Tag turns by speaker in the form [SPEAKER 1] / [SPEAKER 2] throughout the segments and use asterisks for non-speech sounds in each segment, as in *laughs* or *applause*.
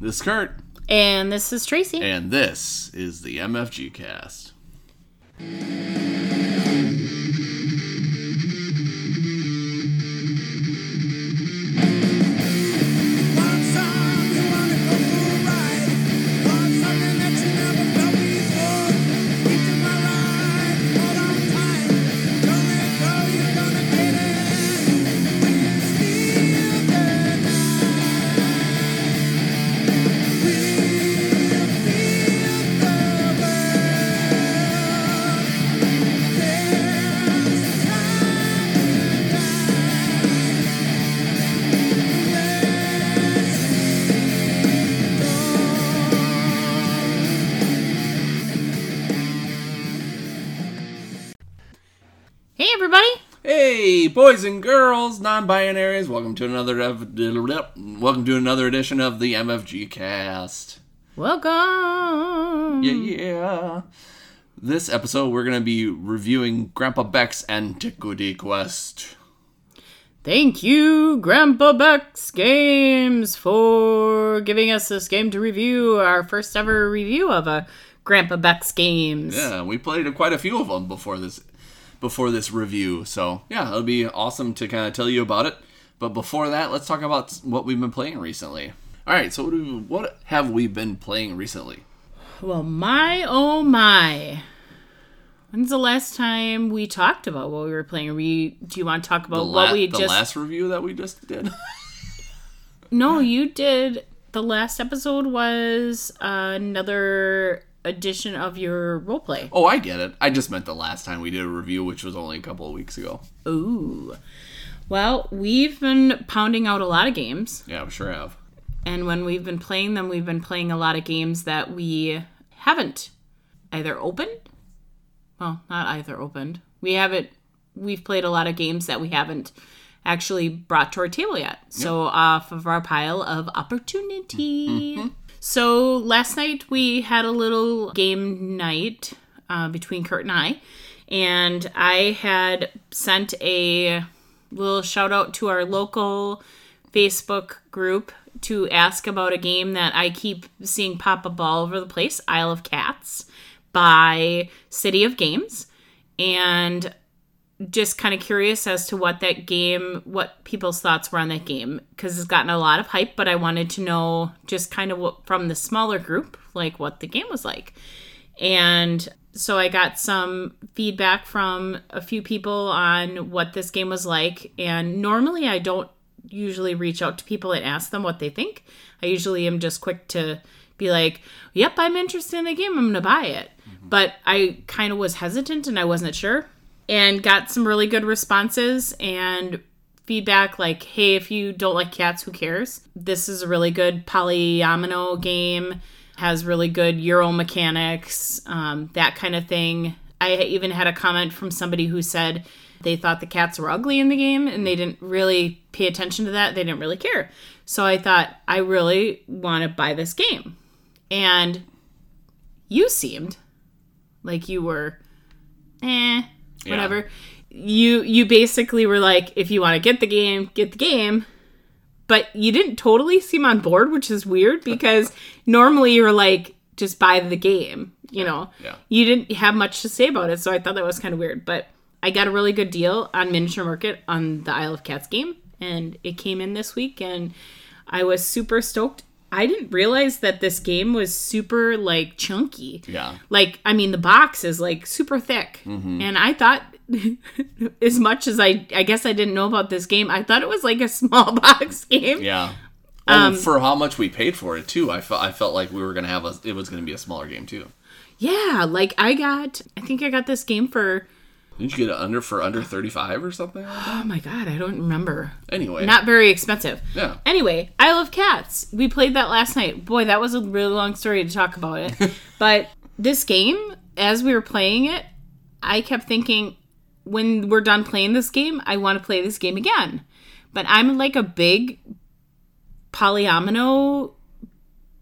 [SPEAKER 1] This is Kurt,
[SPEAKER 2] And this is Tracy.
[SPEAKER 1] and this is the MFG cast. Boys and girls, non-binaries, welcome to another ev- welcome to another edition of the MFG cast.
[SPEAKER 2] Welcome.
[SPEAKER 1] Yeah, yeah. This episode, we're gonna be reviewing Grandpa Beck's Antiquity Quest.
[SPEAKER 2] Thank you, Grandpa Beck's Games, for giving us this game to review. Our first ever review of a Grandpa Beck's Games.
[SPEAKER 1] Yeah, we played quite a few of them before this before this review. So yeah, it'll be awesome to kind of tell you about it. But before that, let's talk about what we've been playing recently. All right, so what, do, what have we been playing recently?
[SPEAKER 2] Well, my oh my. When's the last time we talked about what we were playing? We, do you want to talk about
[SPEAKER 1] The,
[SPEAKER 2] what
[SPEAKER 1] la-
[SPEAKER 2] we
[SPEAKER 1] the
[SPEAKER 2] just.
[SPEAKER 1] last review that we just did. *laughs*
[SPEAKER 2] No, you did. The last episode was another edition of your roleplay.
[SPEAKER 1] oh, I get it. I just meant the last time we did a review, which was only a couple of weeks ago.
[SPEAKER 2] Ooh. Well, we've been pounding out a lot of games,
[SPEAKER 1] Yeah, we sure have.
[SPEAKER 2] and when we've been playing them, we've been playing a lot of games that we haven't either opened. Well, not either opened. We haven't. We've played a lot of games that we haven't actually brought to our table yet. So off of our pile of opportunity. Mm-hmm. So last night we had a little game night uh, between Kurt and I, and I had sent a little shout out to our local Facebook group to ask about a game that I keep seeing pop up all over the place, Isle of Cats by City of Games. And just kind of curious as to what that game, what people's thoughts were on that game, because it's gotten a lot of hype, but I wanted to know just kind of what, from the smaller group, like what the game was like. And so I got some feedback from a few people on what this game was like. And normally I don't usually reach out to people and ask them what they think. I usually am just quick to be like, yep, I'm interested in the game. I'm going to buy it. Mm-hmm. But I kind of was hesitant and I wasn't sure. And got some really good responses and feedback like, hey, if you don't like cats, who cares? This is a really good polyomino game, has really good Euro mechanics, um, that kind of thing. I even had a comment from somebody who said they thought the cats were ugly in the game and they didn't really pay attention to that. They didn't really care. So I thought, I really want to buy this game. And you seemed like you were, eh,
[SPEAKER 1] Yeah.
[SPEAKER 2] whatever. You you basically were like, if you want to get the game, get the game. But you didn't totally seem on board, which is weird *laughs* because normally you're like, just buy the game, you know.
[SPEAKER 1] Yeah.
[SPEAKER 2] You didn't have much to say about it, so I thought that was kind of weird. But I got a really good deal on Miniature Market on the Isle of Cats game, and it came in this week, and I was super stoked. I didn't realize that this game was super like chunky.
[SPEAKER 1] Yeah.
[SPEAKER 2] Like, I mean, the box is like super thick. And I thought, *laughs* as much as I, I guess I didn't know about this game, I thought it was like a *laughs* small box game.
[SPEAKER 1] Yeah. Well,
[SPEAKER 2] Um,
[SPEAKER 1] for how much we paid for it too, I felt I felt like we were gonna have a it was gonna be a smaller game too.
[SPEAKER 2] Yeah, like I got, I think I got this game for,
[SPEAKER 1] Didn't you get it under for under thirty five or something? Like
[SPEAKER 2] oh my God, I don't remember.
[SPEAKER 1] Anyway,
[SPEAKER 2] Not very expensive.
[SPEAKER 1] yeah,
[SPEAKER 2] Anyway, I love cats. We played that last night. Boy, that was a really long story to talk about it. *laughs* but this game, as we were playing it, I kept thinking, when we're done playing this game, I want to play this game again. But I'm like a big polyomino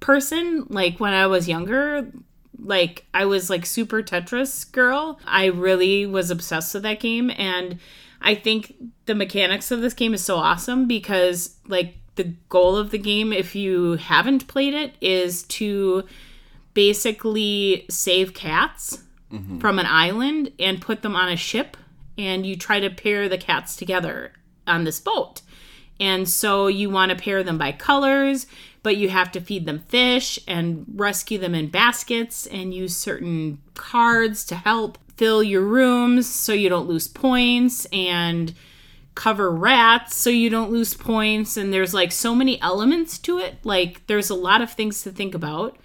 [SPEAKER 2] person. Like when I was younger, like I was like super Tetris girl. I really was obsessed with that game and I think the mechanics of this game is so awesome because like the goal of the game, if you haven't played it, is to basically save cats mm-hmm. from an island and put them on a ship, and you try to pair the cats together on this boat. And so you want to pair them by colors, but you have to feed them fish and rescue them in baskets and use certain cards to help fill your rooms so you don't lose points and cover rats so you don't lose points. And there's like so many elements to it. Like there's a lot of things to think about.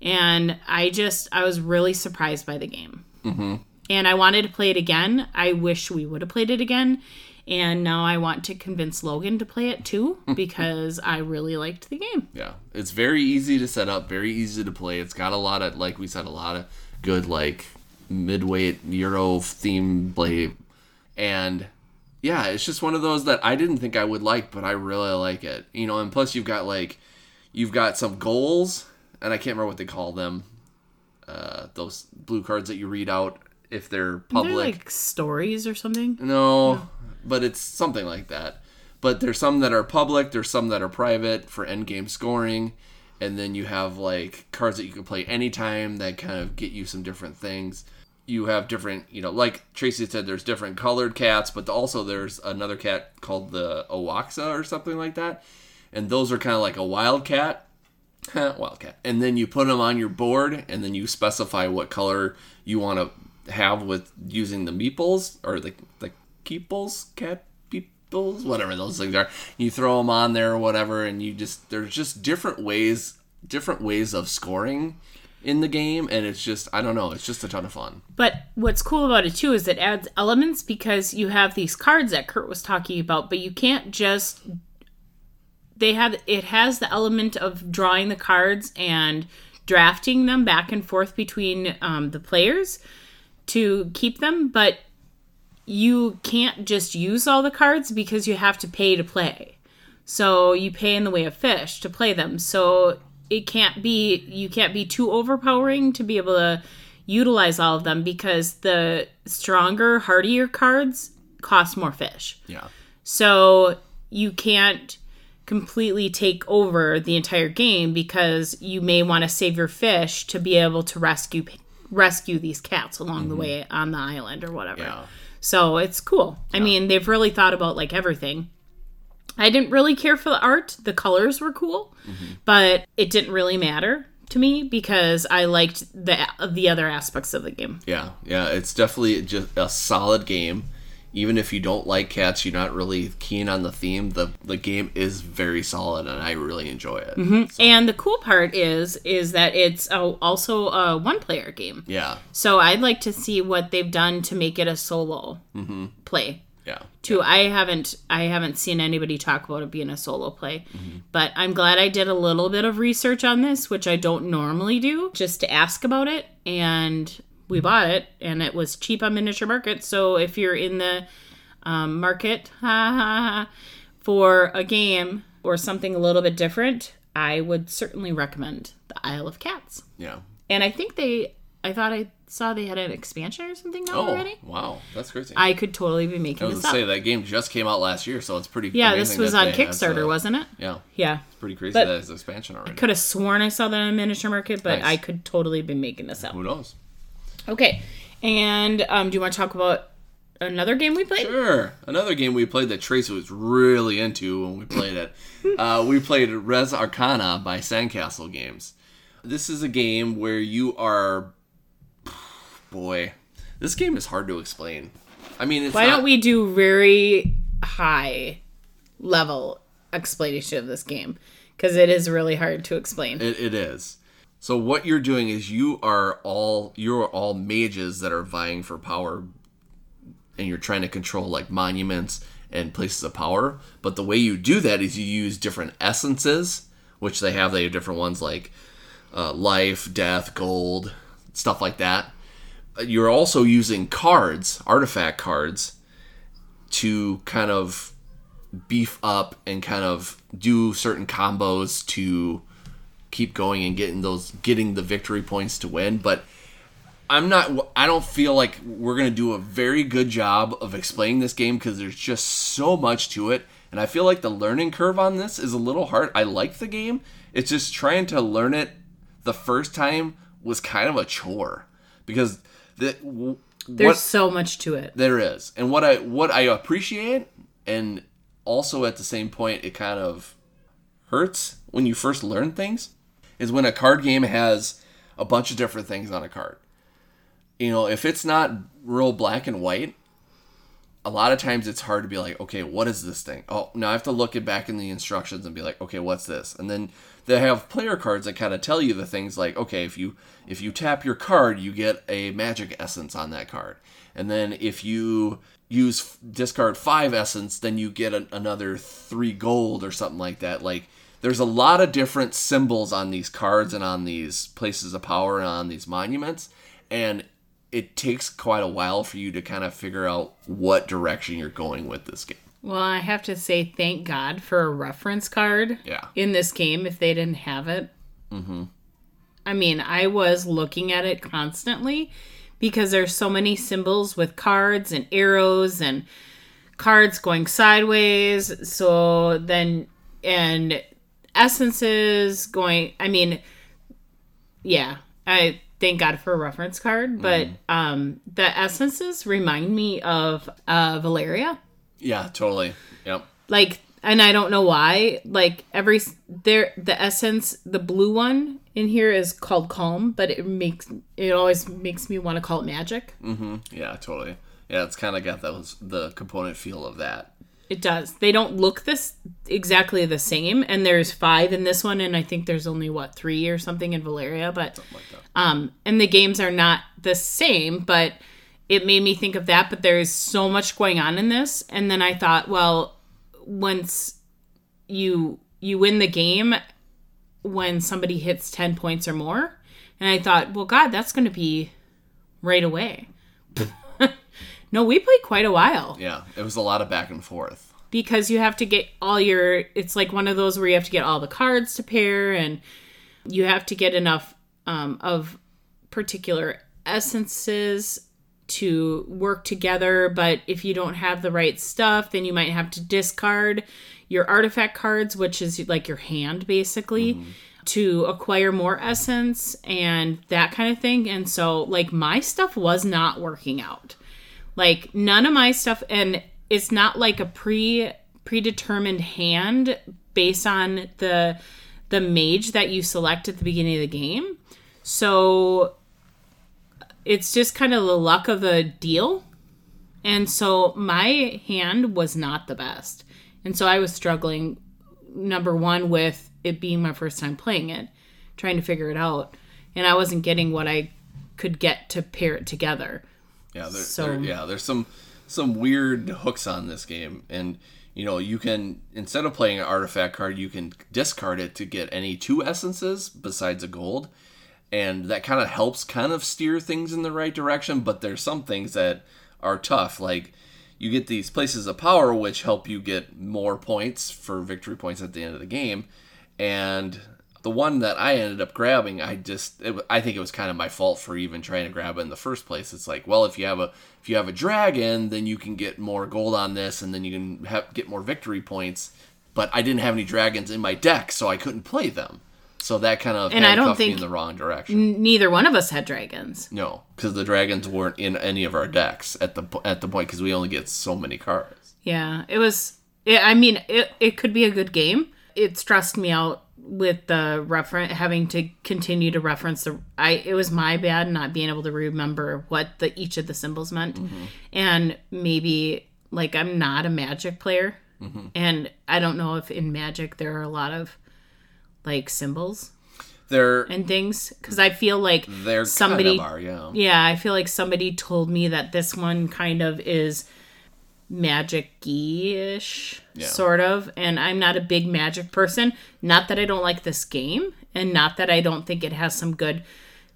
[SPEAKER 2] And i just i was really surprised by the game. Mm-hmm. and i wanted to play it again. I wish we would have played it again and now i want to convince logan to play it too *laughs* because i really liked the game
[SPEAKER 1] Yeah, it's very easy to set up, very easy to play. It's got a lot of, like we said, a lot of good like midweight Euro theme play, and yeah, it's just one of those that I didn't think I would like, but I really like it. You know, and plus you've got like you've got some goals, and I can't remember what they call them. Uh, those blue cards that you read out if they're
[SPEAKER 2] They're
[SPEAKER 1] public.
[SPEAKER 2] like stories or something
[SPEAKER 1] No, but it's something like that. But there's some that are public, there's some that are private for end game scoring, and then you have like cards that you can play anytime that kind of get you some different things. You have different, you know, like Tracy said, there's different colored cats, but also there's another cat called the Owaxa or something like that. And those are kind of like a wild cat. *laughs* Wildcat. And then you put them on your board, and then you specify what color you want to have with using the meeples or the the keeples, cat peoples, whatever those things are. You throw them on there or whatever, and you just there's just different ways, different ways of scoring in the game, and it's just I don't know, it's just a ton of fun.
[SPEAKER 2] But what's cool about it too is it adds elements because you have these cards that Kurt was talking about, but you can't just they have it has the element of drawing the cards and drafting them back and forth between um, the players to keep them, but you can't just use all the cards because you have to pay to play. So you pay in the way of fish to play them. So it can't be you can't be too overpowering to be able to utilize all of them because the stronger, hardier cards cost more fish.
[SPEAKER 1] Yeah.
[SPEAKER 2] So you can't completely take over the entire game because you may want to save your fish to be able to rescue rescue these cats along the mm-hmm. way on the island or whatever.
[SPEAKER 1] Yeah.
[SPEAKER 2] So it's cool. I mean, they've really thought about like everything. I didn't really care for the art. The colors were cool, mm-hmm. but it didn't really matter to me because I liked the the other aspects of the game.
[SPEAKER 1] Yeah, yeah, it's definitely just a solid game. Even if you don't like cats, you're not really keen on the theme. the The game is very solid, and I really enjoy it. Mm-hmm.
[SPEAKER 2] And the cool part is is that it's a, also a one player game.
[SPEAKER 1] Yeah,
[SPEAKER 2] So I'd like to see what they've done to make it a solo mm-hmm. play.
[SPEAKER 1] yeah,
[SPEAKER 2] Too, I haven't I haven't seen anybody talk about it being a solo play, mm-hmm. but I'm glad I did a little bit of research on this, which I don't normally do, just to ask about it. And we bought it, and it was cheap on Miniature Market. So if you're in the um, market *laughs* for a game or something a little bit different, I would certainly recommend the Isle of Cats.
[SPEAKER 1] yeah.
[SPEAKER 2] And I think they, I thought I saw they had an expansion or something
[SPEAKER 1] Oh,
[SPEAKER 2] already.
[SPEAKER 1] wow, that's crazy.
[SPEAKER 2] I could totally be making
[SPEAKER 1] I was
[SPEAKER 2] this
[SPEAKER 1] gonna
[SPEAKER 2] up.
[SPEAKER 1] say that game just came out last year, so it's pretty.
[SPEAKER 2] yeah, this was on Kickstarter,
[SPEAKER 1] uh,
[SPEAKER 2] wasn't it?
[SPEAKER 1] Yeah,
[SPEAKER 2] Yeah.
[SPEAKER 1] it's pretty crazy
[SPEAKER 2] But-
[SPEAKER 1] that it's an expansion already.
[SPEAKER 2] Could have sworn I saw that on Miniature Market, but
[SPEAKER 1] Nice.
[SPEAKER 2] I could totally be making this up.
[SPEAKER 1] Who knows?
[SPEAKER 2] Okay. And um, do you want to talk about another game we played?
[SPEAKER 1] Sure. Another game we played that Tracy was really into when we played it. *laughs* uh, we played Res Arcana by Sandcastle Games. This is a game where you are. Boy, this game is hard to explain. I mean, it's
[SPEAKER 2] Why
[SPEAKER 1] not-
[SPEAKER 2] don't we do very high level explanation of this game? Because it is really hard to explain.
[SPEAKER 1] It, it is. So what you're doing is you are all you're all mages that are vying for power, and you're trying to control like monuments and places of power. But the way you do that is you use different essences, which they have. They have different ones like uh, life, death, gold, stuff like that. You're also using cards, artifact cards, to kind of beef up and kind of do certain combos to keep going and getting those getting the victory points to win but i'm not i don't feel like we're going to do a very good job of explaining this game because there's just so much to it And I feel like the learning curve on this is a little hard. I like the game. It's just trying to learn it the first time was kind of a chore because the w-
[SPEAKER 2] There's
[SPEAKER 1] what
[SPEAKER 2] so much to it.
[SPEAKER 1] there is. And what I what I appreciate and also at the same point it kind of hurts when you first learn things is when a card game has a bunch of different things on a card. You know, if it's not real black and white, a lot of times it's hard to be like, okay, what is this thing? Oh, now I have to look it back in the instructions and be like, okay, what's this? And then they have player cards that kind of tell you the things like, okay, if you if you tap your card, you get a magic essence on that card, and then if you use discard five essence, then you get an, another three gold or something like that. Like there's a lot of different symbols on these cards and on these places of power and on these monuments, and it takes quite a while for you to kind of figure out what direction you're going with this game.
[SPEAKER 2] Well, I have to say thank God for a reference card
[SPEAKER 1] Yeah.
[SPEAKER 2] in this game if they didn't have it. Mm-hmm. I mean, I was looking at it constantly because there's so many symbols with cards and arrows and cards going sideways. So then, and essences going, I mean, yeah, I thank God for a reference card, but um, the essences remind me of uh, Valeria
[SPEAKER 1] Yeah, totally. Yep.
[SPEAKER 2] like and i don't know why like every there the essence the blue one in here is called calm but it makes it always makes me want to call it magic Mm-hmm.
[SPEAKER 1] Yeah, totally. Yeah, it's kind of got those the component feel of that.
[SPEAKER 2] It does. They don't look this exactly the same and there's five in this one and i think there's only what three or something in valeria but
[SPEAKER 1] Like
[SPEAKER 2] um and the games are not the same but it made me think of that but there's so much going on in this and then i thought well once you you win the game when somebody hits 10 points or more and i thought well god that's going to be right away *laughs* no we played quite a while.
[SPEAKER 1] Yeah, it was a lot of back and forth.
[SPEAKER 2] because you have to get all your it's like one of those where you have to get all the cards to pair and you have to get enough um, of particular essences to work together. But if you don't have the right stuff then you might have to discard your artifact cards which is like your hand basically to acquire more essence and that kind of thing. And so like my stuff was not working out like none of my stuff and it's not like a pre predetermined hand based on the the mage that you select at the beginning of the game. So it's just kind of the luck of the deal. And so my hand was not the best. And so i was struggling number one with it being my first time playing it trying to figure it out. And i wasn't getting what i could get to pair it together
[SPEAKER 1] Yeah, there,
[SPEAKER 2] So-
[SPEAKER 1] there- yeah, there's some some weird hooks on this game, and you know you can instead of playing an artifact card, you can discard it to get any two essences besides a gold, and that kind of helps kind of steer things in the right direction. But there's some things that are tough, like you get these places of power which help you get more points for victory points at the end of the game, and the one that I ended up grabbing, I just it, I think it was kind of my fault for even trying to grab it in the first place. It's like, well, if you have a if you have a dragon, then you can get more gold on this, and then you can have, get more victory points. But I didn't have any dragons in my deck, so I couldn't play them. So that kind of
[SPEAKER 2] And I don't think-
[SPEAKER 1] in the wrong direction.
[SPEAKER 2] neither one of us had dragons.
[SPEAKER 1] No, because the dragons weren't in any of our decks at the at the point because we only get so many cards.
[SPEAKER 2] Yeah, it was. It, I mean, it it could be a good game. It stressed me out with the reference having to continue to reference the. I it was my bad not being able to remember what the each of the symbols meant, mm-hmm. and maybe like I'm not a Magic player, mm-hmm. and I don't know if in Magic there are a lot of like symbols
[SPEAKER 1] They're
[SPEAKER 2] and things. Because I feel like
[SPEAKER 1] they're
[SPEAKER 2] somebody
[SPEAKER 1] kind of are yeah.
[SPEAKER 2] yeah, I feel like somebody told me that this one kind of is magic-ish,
[SPEAKER 1] Yeah.
[SPEAKER 2] sort of. And I'm not a big magic person. Not that I don't like this game, and not that I don't think it has some good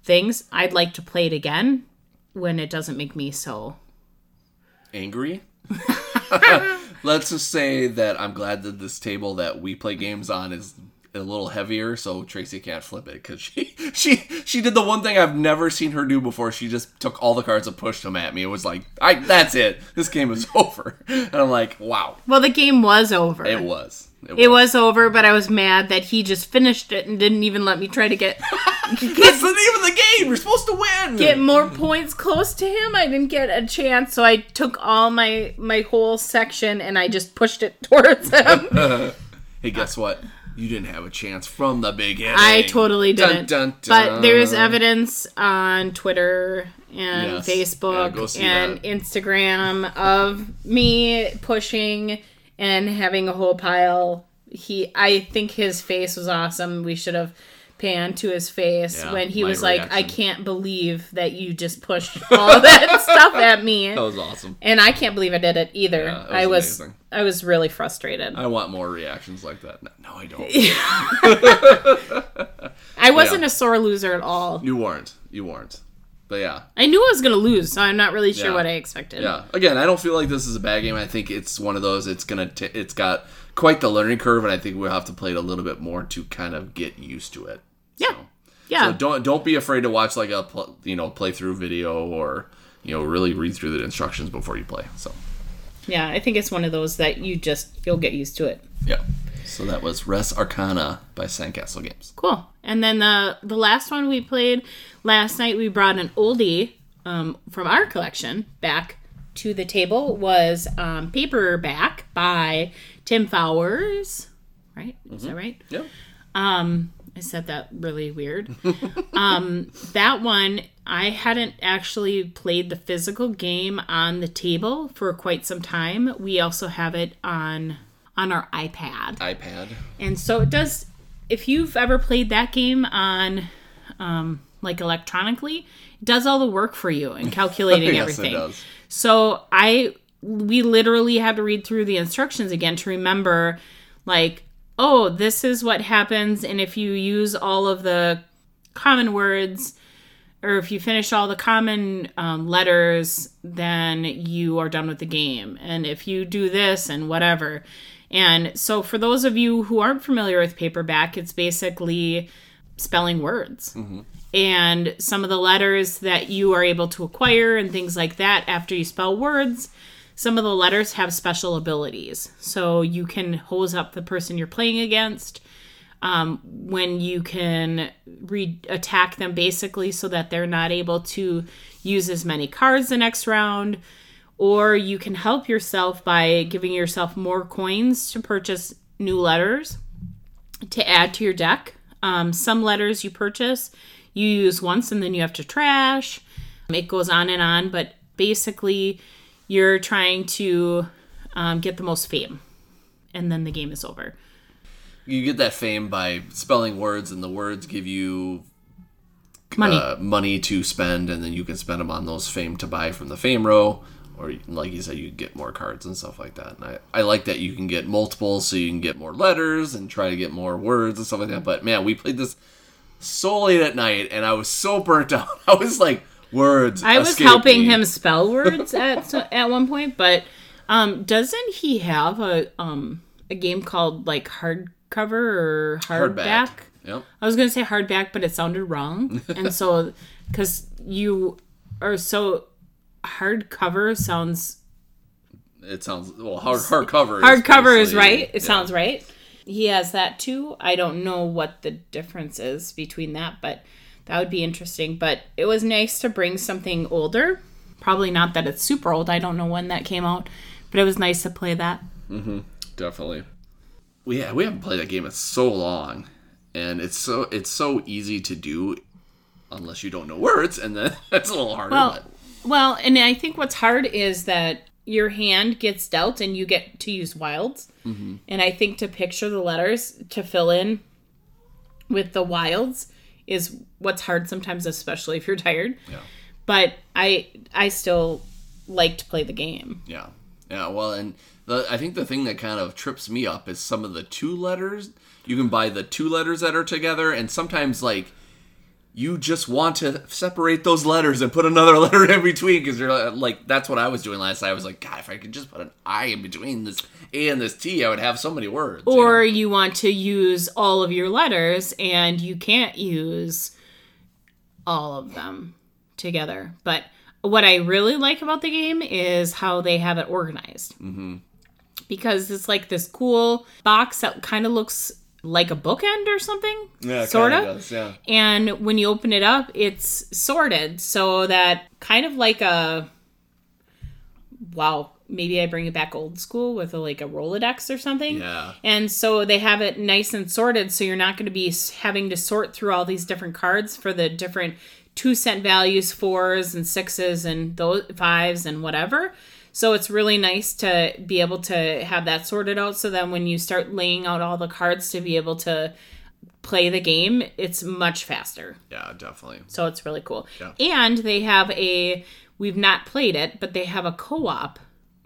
[SPEAKER 2] things. I'd like to play it again when it doesn't make me so.
[SPEAKER 1] angry. *laughs* Let's just say that I'm glad that this table that we play games on is a little heavier, so Tracy can't flip it because she *laughs* she she did the one thing I've never seen her do before. She just took all the cards and pushed them at me. It was like, I that's it. This game is *laughs* over. And I'm like, wow,
[SPEAKER 2] Well, the game was over.
[SPEAKER 1] it was.
[SPEAKER 2] It was over, but I was mad that he just finished it and didn't even let me try to get *laughs*
[SPEAKER 1] That's the name of the game. You're supposed to win.
[SPEAKER 2] get more points close to him. I didn't get a chance, so I took all my my whole section and I just pushed it towards him.
[SPEAKER 1] hey, guess what? You didn't have a chance from the beginning.
[SPEAKER 2] I totally didn't.
[SPEAKER 1] dun,
[SPEAKER 2] But there is evidence on Twitter and
[SPEAKER 1] Yes.
[SPEAKER 2] Facebook
[SPEAKER 1] see
[SPEAKER 2] and
[SPEAKER 1] that.
[SPEAKER 2] Instagram of me pushing and having a whole pile. He, I think his face was awesome. We should have panned to his face
[SPEAKER 1] Yeah,
[SPEAKER 2] when he was like, "I can't believe that you just pushed all *laughs* that stuff at me."
[SPEAKER 1] That was awesome.
[SPEAKER 2] And I can't believe I did it either.
[SPEAKER 1] Yeah, was
[SPEAKER 2] I was,
[SPEAKER 1] amazing.
[SPEAKER 2] I was really frustrated.
[SPEAKER 1] I want more reactions like that. No, no I don't. *laughs*
[SPEAKER 2] I wasn't
[SPEAKER 1] Yeah.
[SPEAKER 2] a sore loser at all.
[SPEAKER 1] You weren't. You weren't. But yeah,
[SPEAKER 2] I knew I was gonna lose, so I'm not really sure what I expected.
[SPEAKER 1] yeah. Again, I don't feel like this is a bad game. I think it's one of those. It's gonna. T- it's got quite the learning curve, and I think we'll have to play it a little bit more to kind of get used to it.
[SPEAKER 2] Yeah.
[SPEAKER 1] So,
[SPEAKER 2] Yeah.
[SPEAKER 1] so don't don't be afraid to watch like a pl- you know playthrough video or you know really read through the instructions before you play. So
[SPEAKER 2] Yeah, I think it's one of those that you just you'll get used to it.
[SPEAKER 1] yeah. So that was Res Arcana by Sandcastle Games.
[SPEAKER 2] Cool. And then the the last one we played last night, we brought an oldie um, from our collection back to the table. Was um, Paperback by Tim Fowers. Right? Is that right?
[SPEAKER 1] Yeah.
[SPEAKER 2] Um, I said that really weird. um, that one, I hadn't actually played the physical game on the table for quite some time. We also have it on on our iPad.
[SPEAKER 1] iPad.
[SPEAKER 2] And so it does. If you've ever played that game on, um, like electronically, it does all the work for you and *laughs* calculating
[SPEAKER 1] yes,
[SPEAKER 2] everything.
[SPEAKER 1] it does.
[SPEAKER 2] So I, we literally had to read through the instructions again to remember, like, oh, this is what happens, and if you use all of the common words. Or if you finish all the common um, letters, then you are done with the game. And if you do this and whatever, and so, for those of you who aren't familiar with paperback, it's basically spelling words. And some of the letters that you are able to acquire and things like that after you spell words, some of the letters have special abilities. So, you can hose up the person you're playing against. Um, when you can re- attack them basically so that they're not able to use as many cards the next round or you can help yourself by giving yourself more coins to purchase new letters to add to your deck. Um, some letters you purchase, you use once and then you have to trash. It goes on and on, but basically, you're trying to um, get the most fame, and then the game is over.
[SPEAKER 1] You get that fame by spelling words, and the words give you
[SPEAKER 2] Money.
[SPEAKER 1] uh, money to spend, and then you can spend them on those fame to buy from the fame row, or like you said, you get more cards and stuff like that. And I, I like that you can get multiples, so you can get more letters and try to get more words and stuff like that. But man, we played this so late at night, and I was so burnt *laughs* out. I was like, words.
[SPEAKER 2] I was helping
[SPEAKER 1] me.
[SPEAKER 2] him spell words at *laughs* at one point, but um, doesn't he have a um a game called like hardcover or hardback?
[SPEAKER 1] Hardback. Yep.
[SPEAKER 2] I was gonna say hardback, but it sounded wrong, *laughs* and so because you are so hardcover sounds
[SPEAKER 1] It sounds well. Hard hardcover.
[SPEAKER 2] hardcover is
[SPEAKER 1] basically-
[SPEAKER 2] right. It
[SPEAKER 1] yeah.
[SPEAKER 2] sounds right. He has that too. I don't know what the difference is between that, but that would be interesting. But it was nice to bring something older. Probably not that it's super old. I don't know when that came out, but it was nice to play that.
[SPEAKER 1] definitely. We yeah, we haven't played that game in so long, and it's so it's so easy to do, unless you don't know words, and then *laughs* that's a little harder.
[SPEAKER 2] Well,
[SPEAKER 1] but
[SPEAKER 2] well, and I think what's hard is that your hand gets dealt and you get to use wilds.
[SPEAKER 1] Mm-hmm.
[SPEAKER 2] And I think to picture the letters to fill in with the wilds is what's hard sometimes, especially if you're tired.
[SPEAKER 1] yeah,
[SPEAKER 2] But I I still like to play the game.
[SPEAKER 1] yeah, yeah. Well, and the, I think the thing that kind of trips me up is some of the two letters. You can buy the two letters that are together, and sometimes like you just want to separate those letters and put another *laughs* letter in between because you're uh, like that's what I was doing last night. I was like, God, if I could just put an I in between this A and this T, I would have so many words. you
[SPEAKER 2] Or
[SPEAKER 1] know?
[SPEAKER 2] you want to use all of your letters and you can't use all of them together. But what I really like about the game is how they have it organized. Mm-hmm. Because it's like this cool box that kind of looks like a bookend or something.
[SPEAKER 1] yeah,
[SPEAKER 2] sort
[SPEAKER 1] kinda does, yeah.
[SPEAKER 2] And when you open it up, it's sorted so that kind of like a wow, maybe I bring it back old school with a, like a Rolodex or something.
[SPEAKER 1] Yeah.
[SPEAKER 2] And so they have it nice and sorted so you're not going to be having to sort through all these different cards for the different 2 cent values, 4s and 6s and those 5s and whatever. So it's really nice to be able to have that sorted out so then when you start laying out all the cards to be able to play the game, it's much faster.
[SPEAKER 1] Yeah, definitely.
[SPEAKER 2] So it's really cool.
[SPEAKER 1] Yeah.
[SPEAKER 2] And they have a we've not played it, but they have a co-op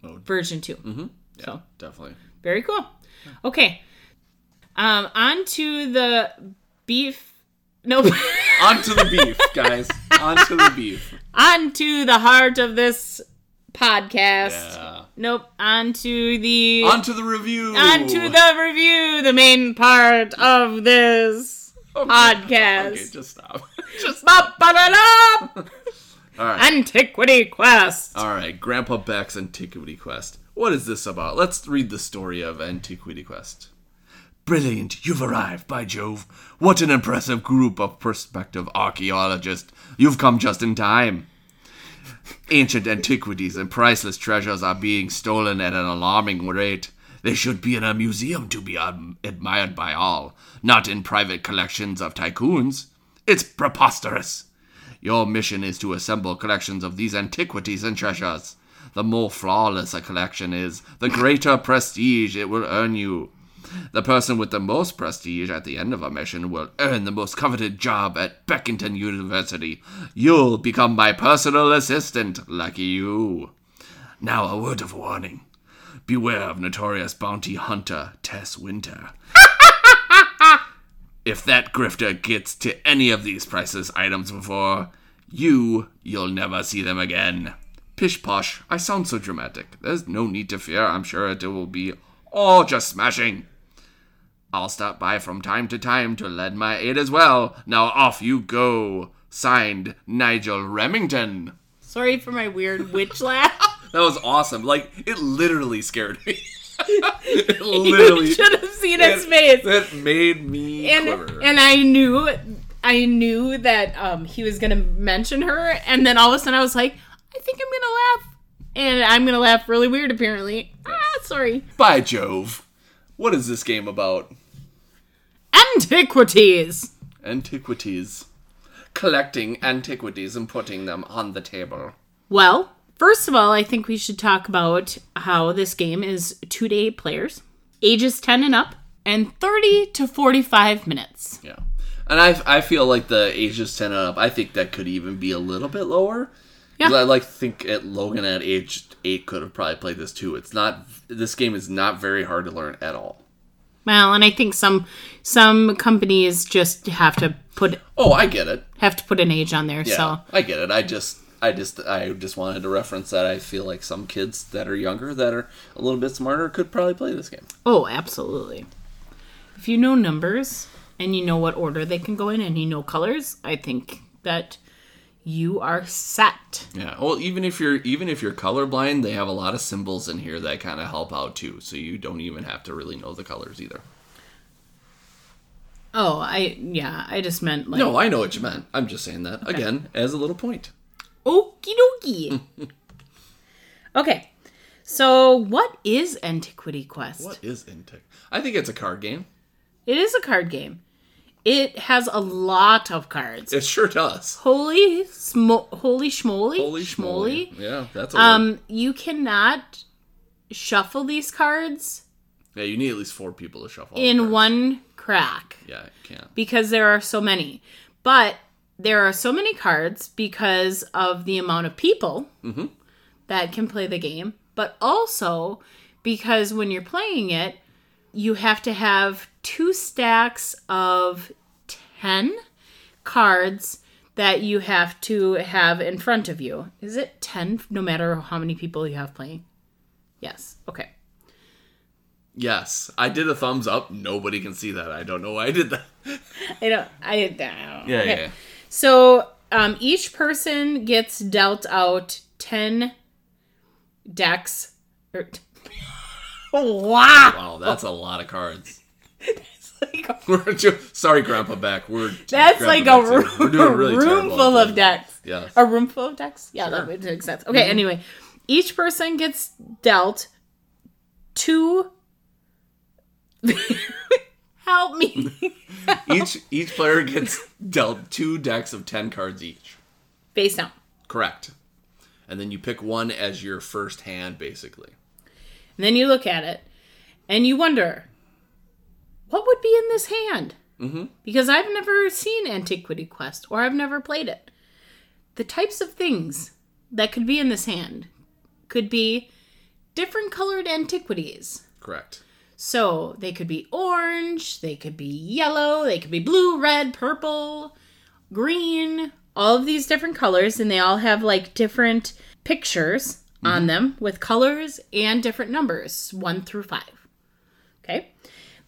[SPEAKER 1] Mode.
[SPEAKER 2] version too. Mm-hmm.
[SPEAKER 1] Yeah,
[SPEAKER 2] So
[SPEAKER 1] definitely.
[SPEAKER 2] very cool. Okay. Um, on to the beef. Nope. *laughs*
[SPEAKER 1] On to the beef, guys. On to the beef. *laughs*
[SPEAKER 2] on to the heart of this podcast.
[SPEAKER 1] Yeah.
[SPEAKER 2] Nope. On to the
[SPEAKER 1] On to the review.
[SPEAKER 2] on to the review, the main part of this podcast.
[SPEAKER 1] Okay, just stop. *laughs* just
[SPEAKER 2] Ba-ba-da-da! *laughs*
[SPEAKER 1] all right.
[SPEAKER 2] Antiquity Quest.
[SPEAKER 1] All right, Grandpa Beck's Antiquity Quest. What is this about? Let's read the story of Antiquity Quest. Brilliant, you've arrived, by Jove. What an impressive group of prospective archaeologists. You've come just in time. Ancient antiquities and priceless treasures are being stolen at an alarming rate. They should be in a museum to be admired by all, not in private collections of tycoons. It's preposterous. Your mission is to assemble collections of these antiquities and treasures. The more flawless a collection is, the greater prestige it will earn you. The person with the most prestige at the end of a mission will earn the most coveted job at Beckington University. You'll become my personal assistant, lucky you. Now, a word of warning. Beware of notorious bounty hunter Tess Winter. *laughs* if that grifter gets to any of these priceless items before you, you'll never see them again. Pish posh, I sound so dramatic. There's no need to fear, I'm sure it will be all just smashing. I'll stop by from time to time to lend my aid as well. Now off you go. Signed, Nigel Remington.
[SPEAKER 2] Sorry for my weird witch laugh. *laughs*
[SPEAKER 1] That was awesome. Like, it literally scared me. *laughs* it literally.
[SPEAKER 2] you should have seen his face.
[SPEAKER 1] That made me
[SPEAKER 2] and
[SPEAKER 1] quiver.
[SPEAKER 2] and I knew I knew that um he was gonna mention her, and then all of a sudden I was like, I think I'm gonna laugh, and I'm gonna laugh really weird apparently. Ah, sorry.
[SPEAKER 1] By Jove. What is this game about?
[SPEAKER 2] Antiquities.
[SPEAKER 1] Antiquities. Collecting antiquities and putting them on the table.
[SPEAKER 2] Well, first of all, I think we should talk about how this game is two to eight players, ages ten and up, and thirty to forty-five minutes.
[SPEAKER 1] Yeah. And I, I feel like the ages 10 and up, I think that could even be a little bit lower.
[SPEAKER 2] Yeah.
[SPEAKER 1] I like think at Logan at age 8 could have probably played this too. It's not, this game is not very hard to learn at all.
[SPEAKER 2] Well, and I think some some companies just have to put
[SPEAKER 1] Oh, I get it.
[SPEAKER 2] have to put an age on there.
[SPEAKER 1] Yeah,
[SPEAKER 2] So
[SPEAKER 1] I get it. I just, I just, I just wanted to reference that. I feel like some kids that are younger, that are a little bit smarter, could probably play this game.
[SPEAKER 2] Oh, absolutely. If you know numbers and you know what order they can go in and you know colors, I think that you are set.
[SPEAKER 1] Yeah. Well, even if you're even if you're colorblind, they have a lot of symbols in here that kind of help out too. So you don't even have to really know the colors either.
[SPEAKER 2] Oh, I yeah, I just meant like
[SPEAKER 1] No, I know what you meant. I'm just saying that again as a little point.
[SPEAKER 2] Okie dokie. *laughs* okay. So what is Antiquity Quest?
[SPEAKER 1] What is Antiquity? I think it's a card game.
[SPEAKER 2] It is a card game. It has a lot of cards.
[SPEAKER 1] It sure does.
[SPEAKER 2] Holy smo- holy schmoly.
[SPEAKER 1] Holy
[SPEAKER 2] schmoly.
[SPEAKER 1] schmoly! Yeah, that's a word.
[SPEAKER 2] Um, you cannot shuffle these cards
[SPEAKER 1] Yeah, you need at least four people to shuffle.
[SPEAKER 2] in one crack
[SPEAKER 1] Yeah, you can't.
[SPEAKER 2] because there are so many. But there are so many cards because of the amount of people that can play the game, but also because when you're playing it, you have to have two stacks of 10 cards that you have to have in front of you. Is it 10 no matter how many people you have playing? Yes. Okay.
[SPEAKER 1] Yes, I did a thumbs up. Nobody can see that. I don't know why I did that.
[SPEAKER 2] I don't I, I don't know.
[SPEAKER 1] Yeah,
[SPEAKER 2] Okay.
[SPEAKER 1] yeah, yeah.
[SPEAKER 2] So um, each person gets dealt out 10 decks. Or, wow.
[SPEAKER 1] Wow, that's a lot of cards.
[SPEAKER 2] Like, *laughs*
[SPEAKER 1] We're ju- sorry, Grandpa Beck. We're
[SPEAKER 2] that's like *laughs* a room.
[SPEAKER 1] We're doing really
[SPEAKER 2] room full of decks.
[SPEAKER 1] Yes.
[SPEAKER 2] A room full of decks? Yeah, that
[SPEAKER 1] Sure.
[SPEAKER 2] would make sense. Mm-hmm. Okay, anyway. Each person gets dealt two. *laughs* Help me.
[SPEAKER 1] each each player gets dealt two decks of ten cards each.
[SPEAKER 2] Face down.
[SPEAKER 1] Correct. And then you pick one as your first hand, basically.
[SPEAKER 2] And then you look at it and you wonder, what would be in this hand? Mm-hmm. Because I've never seen Antiquity Quest or I've never played it. The types of things that could be in this hand could be different colored antiquities.
[SPEAKER 1] Correct.
[SPEAKER 2] So they could be orange, they could be yellow, they could be blue, red, purple, green, all of these different colors, and they all have like different pictures on them with colors and different numbers, one through five. Okay.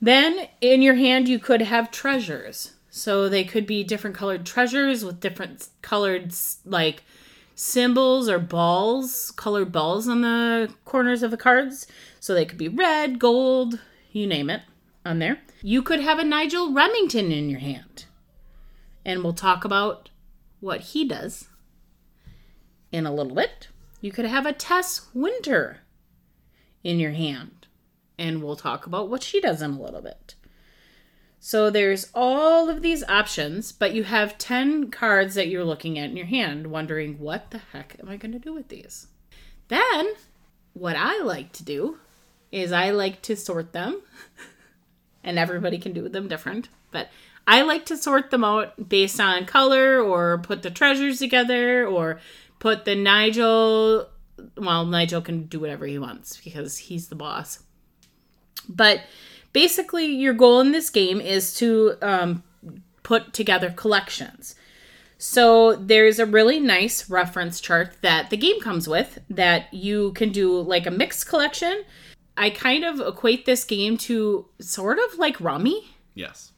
[SPEAKER 2] Then in your hand, you could have treasures. So they could be different colored treasures with different colored, like, symbols or balls, colored balls on the corners of the cards. So they could be red, gold, you name it on there. You could have a Nigel Remington in your hand. And we'll talk about what he does in a little bit. You could have a Tess Winter in your hand. And we'll talk about what she does in a little bit. So there's all of these options, but you have 10 cards that you're looking at in your hand, wondering what the heck am I going to do with these? Then, what I like to do is I like to sort them, *laughs* and everybody can do them different, but I like to sort them out based on color or put the treasures together or put the Nigel. Well, Nigel can do whatever he wants because he's the boss. But basically, your goal in this game is to um, put together collections. So there's a really nice reference chart that the game comes with that you can do like a mixed collection. I kind of equate this game to sort of like Rummy.
[SPEAKER 1] Yes.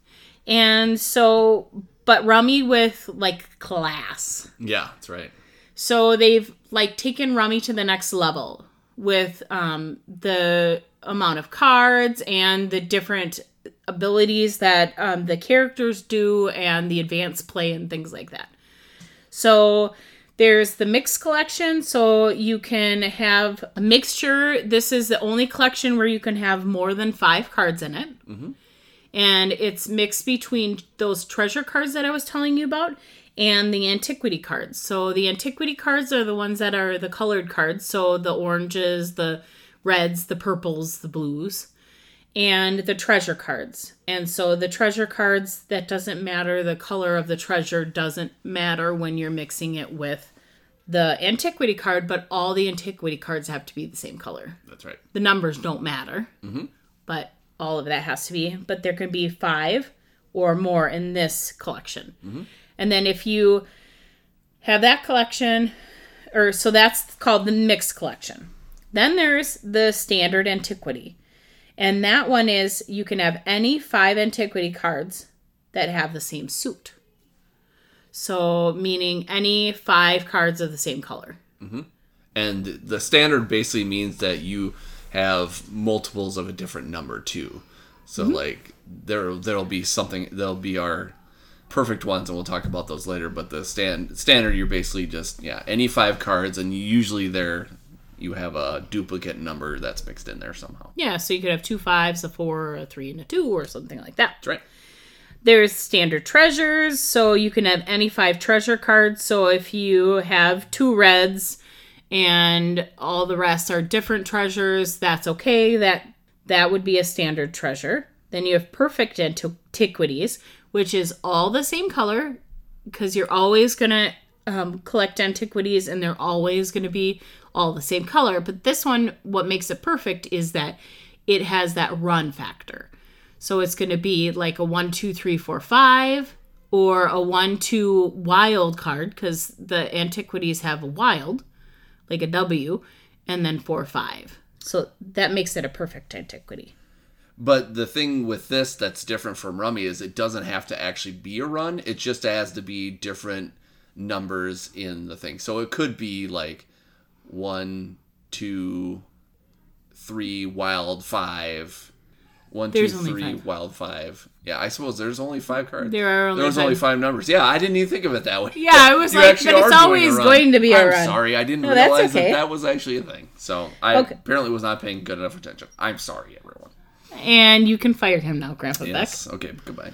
[SPEAKER 2] And so, but Rummy with like class.
[SPEAKER 1] Yeah, that's right.
[SPEAKER 2] So they've like taken Rummy to the next level with um, the amount of cards and the different abilities that um, the characters do and the advanced play and things like that. So there's the mixed collection, so you can have a mixture. This is the only collection where you can have more than five cards in it. And it's mixed between those treasure cards that I was telling you about and the antiquity cards. So the antiquity cards are the ones that are the colored cards. So the oranges, the reds, the purples, the blues, and the treasure cards. And so the treasure cards, that doesn't matter. The color of the treasure doesn't matter when you're mixing it with the antiquity card, but all the antiquity cards have to be the same color
[SPEAKER 1] That's right.
[SPEAKER 2] the numbers don't matter, Mhm. but all of that has to be. But there can be five or more in this collection. And then if you have that collection, or so that's called the mixed collection. Then there's the standard antiquity. And that one is you can have any five antiquity cards that have the same suit. So, meaning any five cards of the same color. Mm-hmm.
[SPEAKER 1] And the standard basically means that you have multiples of a different number too. So mm-hmm. like there there'll be something there'll be our perfect ones and we'll talk about those later, but the stand standard you're basically just yeah, any five cards and usually there you have a duplicate number that's mixed in there somehow.
[SPEAKER 2] Yeah, so you could have two fives, a four, a three, and a two, or something like that.
[SPEAKER 1] That's right.
[SPEAKER 2] There's standard treasures, so you can have any five treasure cards. So if you have two reds and all the rest are different treasures, that's okay. That that would be a standard treasure. Then you have perfect antiquities, which is all the same color because you're always gonna um, collect antiquities and they're always gonna be all the same color. But this one, what makes it perfect is that it has that run factor. So it's going to be like a one, two, three, four, five, or a 1 2 wild card, because the antiquities have a wild, like a W, and then 4 5. So that makes it a perfect antiquity.
[SPEAKER 1] But the thing with this that's different from Rummy is it doesn't have to actually be a run. It just has to be different numbers in the thing. So it could be like one, two, three, wild five. One,
[SPEAKER 2] There's only
[SPEAKER 1] three,
[SPEAKER 2] five.
[SPEAKER 1] wild five. Yeah, I suppose there's only five cards.
[SPEAKER 2] There are only
[SPEAKER 1] There was only
[SPEAKER 2] five.
[SPEAKER 1] five numbers. Yeah, I didn't even think of it that way.
[SPEAKER 2] Yeah, I was *laughs*
[SPEAKER 1] You
[SPEAKER 2] like, but it's
[SPEAKER 1] are doing a
[SPEAKER 2] always
[SPEAKER 1] run.
[SPEAKER 2] going to be a
[SPEAKER 1] I'm
[SPEAKER 2] run.
[SPEAKER 1] sorry, I didn't
[SPEAKER 2] No,
[SPEAKER 1] realize
[SPEAKER 2] okay.
[SPEAKER 1] that that was actually a thing. So I
[SPEAKER 2] Okay.
[SPEAKER 1] apparently was not paying good enough attention. I'm sorry, everyone.
[SPEAKER 2] And you can fire him now, Grandpa Beck.
[SPEAKER 1] Yes. Okay. Goodbye.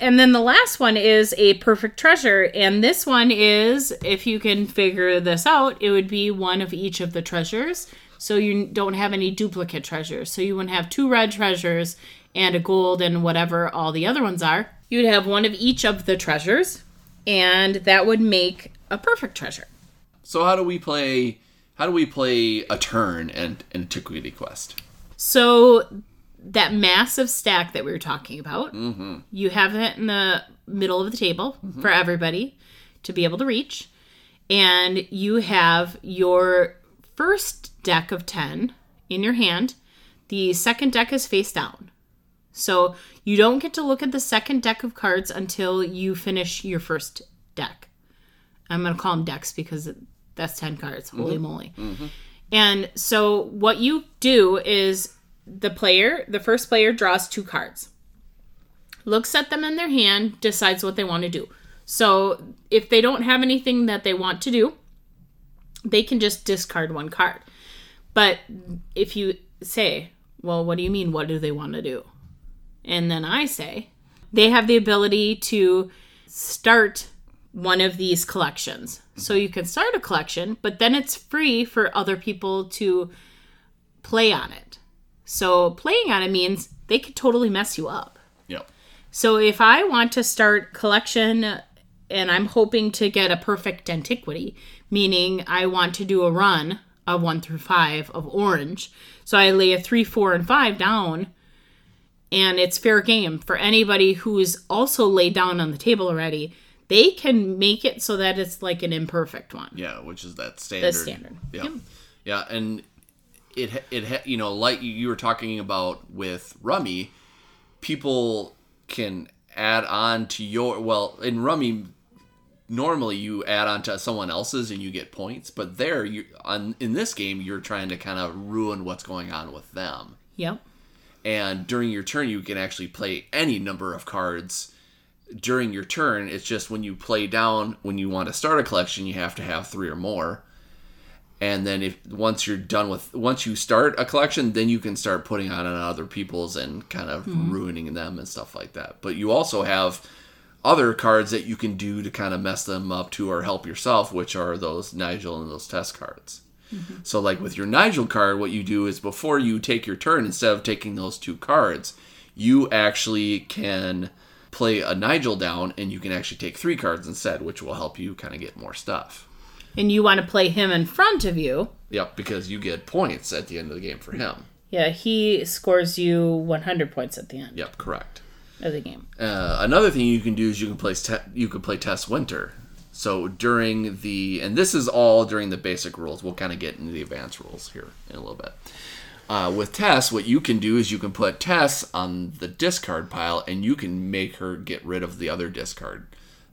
[SPEAKER 2] And then the last one is a perfect treasure. And this one is, if you can figure this out, it would be one of each of the treasures. So you don't have any duplicate treasures. So you wouldn't have two red treasures and a gold and whatever all the other ones are. You'd have one of each of the treasures. And that would make a perfect treasure.
[SPEAKER 1] So how do we play? How do we play a turn and antiquity quest?
[SPEAKER 2] So that massive stack that we were talking about, mm-hmm. you have it in the middle of the table mm-hmm. for everybody to be able to reach, and you have your first deck of ten in your hand. The second deck is face down. So you don't get to look at the second deck of cards until you finish your first deck. I'm going to call them decks because that's 10 cards. Holy mm-hmm. moly. And so what you do is the player, the first player draws two cards. Looks at them in their hand, decides what they want to do. So if they don't have anything that they want to do, they can just discard one card. But if you say, well, what do you mean? What do they want to do? And then I say, they have the ability to start one of these collections. So you can start a collection, but then it's free for other people to play on it. So playing on it means they could totally mess you up.
[SPEAKER 1] Yep.
[SPEAKER 2] So if I want to start collection and I'm hoping to get a perfect antiquity, meaning I want to do a run of 1 through 5 of orange. So I lay a 3, 4 and 5 down and it's fair game for anybody who's also laid down on the table already. They can make it so that it's like an imperfect one.
[SPEAKER 1] Yeah, which is that standard.
[SPEAKER 2] The standard.
[SPEAKER 1] Yeah.
[SPEAKER 2] Yep.
[SPEAKER 1] Yeah, and it it ha- you know like you- you were talking about with Rummy, people can add on to your well in Rummy. Normally, you add on to someone else's and you get points, but there you on in this game you're trying to kind of ruin what's going on with them.
[SPEAKER 2] Yep.
[SPEAKER 1] and during your turn you can actually play any number of cards during your turn it's just when you play down when you want to start a collection you have to have three or more and then if once you're done with once you start a collection then you can start putting on other people's and kind of mm-hmm. ruining them and stuff like that. But you also have other cards that you can do to kind of mess them up too or help yourself which are those nigel and those Tess cards. Mm-hmm. So, like with your Nigel card, what you do is before you take your turn, instead of taking those two cards, you actually can play a Nigel down and you can actually take three cards instead, which will help you kind of get more stuff.
[SPEAKER 2] And you want to play him in front of you.
[SPEAKER 1] Yep, because you get points at the end of the game for him.
[SPEAKER 2] Yeah, he scores you 100 points at the end
[SPEAKER 1] Yep, correct.
[SPEAKER 2] of the game.
[SPEAKER 1] Uh, another thing you can do is you can play te- you can play Tess Winter. So during the and this is all during the basic rules. We'll kind of get into the advanced rules here in a little bit. Uh, with Tess, what you can do is you can put Tess on the discard pile, and you can make her get rid of the other discard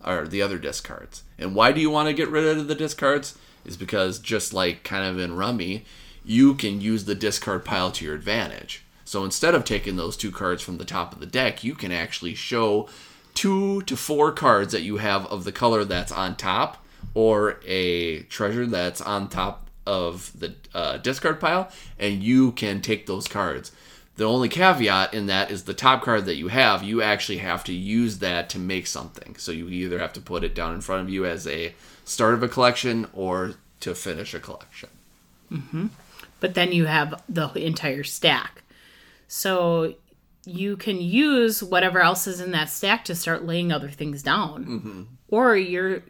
[SPEAKER 1] or the other discards. And why do you want to get rid of the discards? Is because just like kind of in Rummy, you can use the discard pile to your advantage. So instead of taking those two cards from the top of the deck, you can actually show two to four cards that you have of the color that's on top or a treasure that's on top of the uh, discard pile, and you can take those cards. The only caveat in that is the top card that you have, you actually have to use that to make something. So you either have to put it down in front of you as a start of a collection or to finish a collection. Mm-hmm.
[SPEAKER 2] but then you have the entire stack. So you can use whatever else is in that stack to start laying other things down. Or you're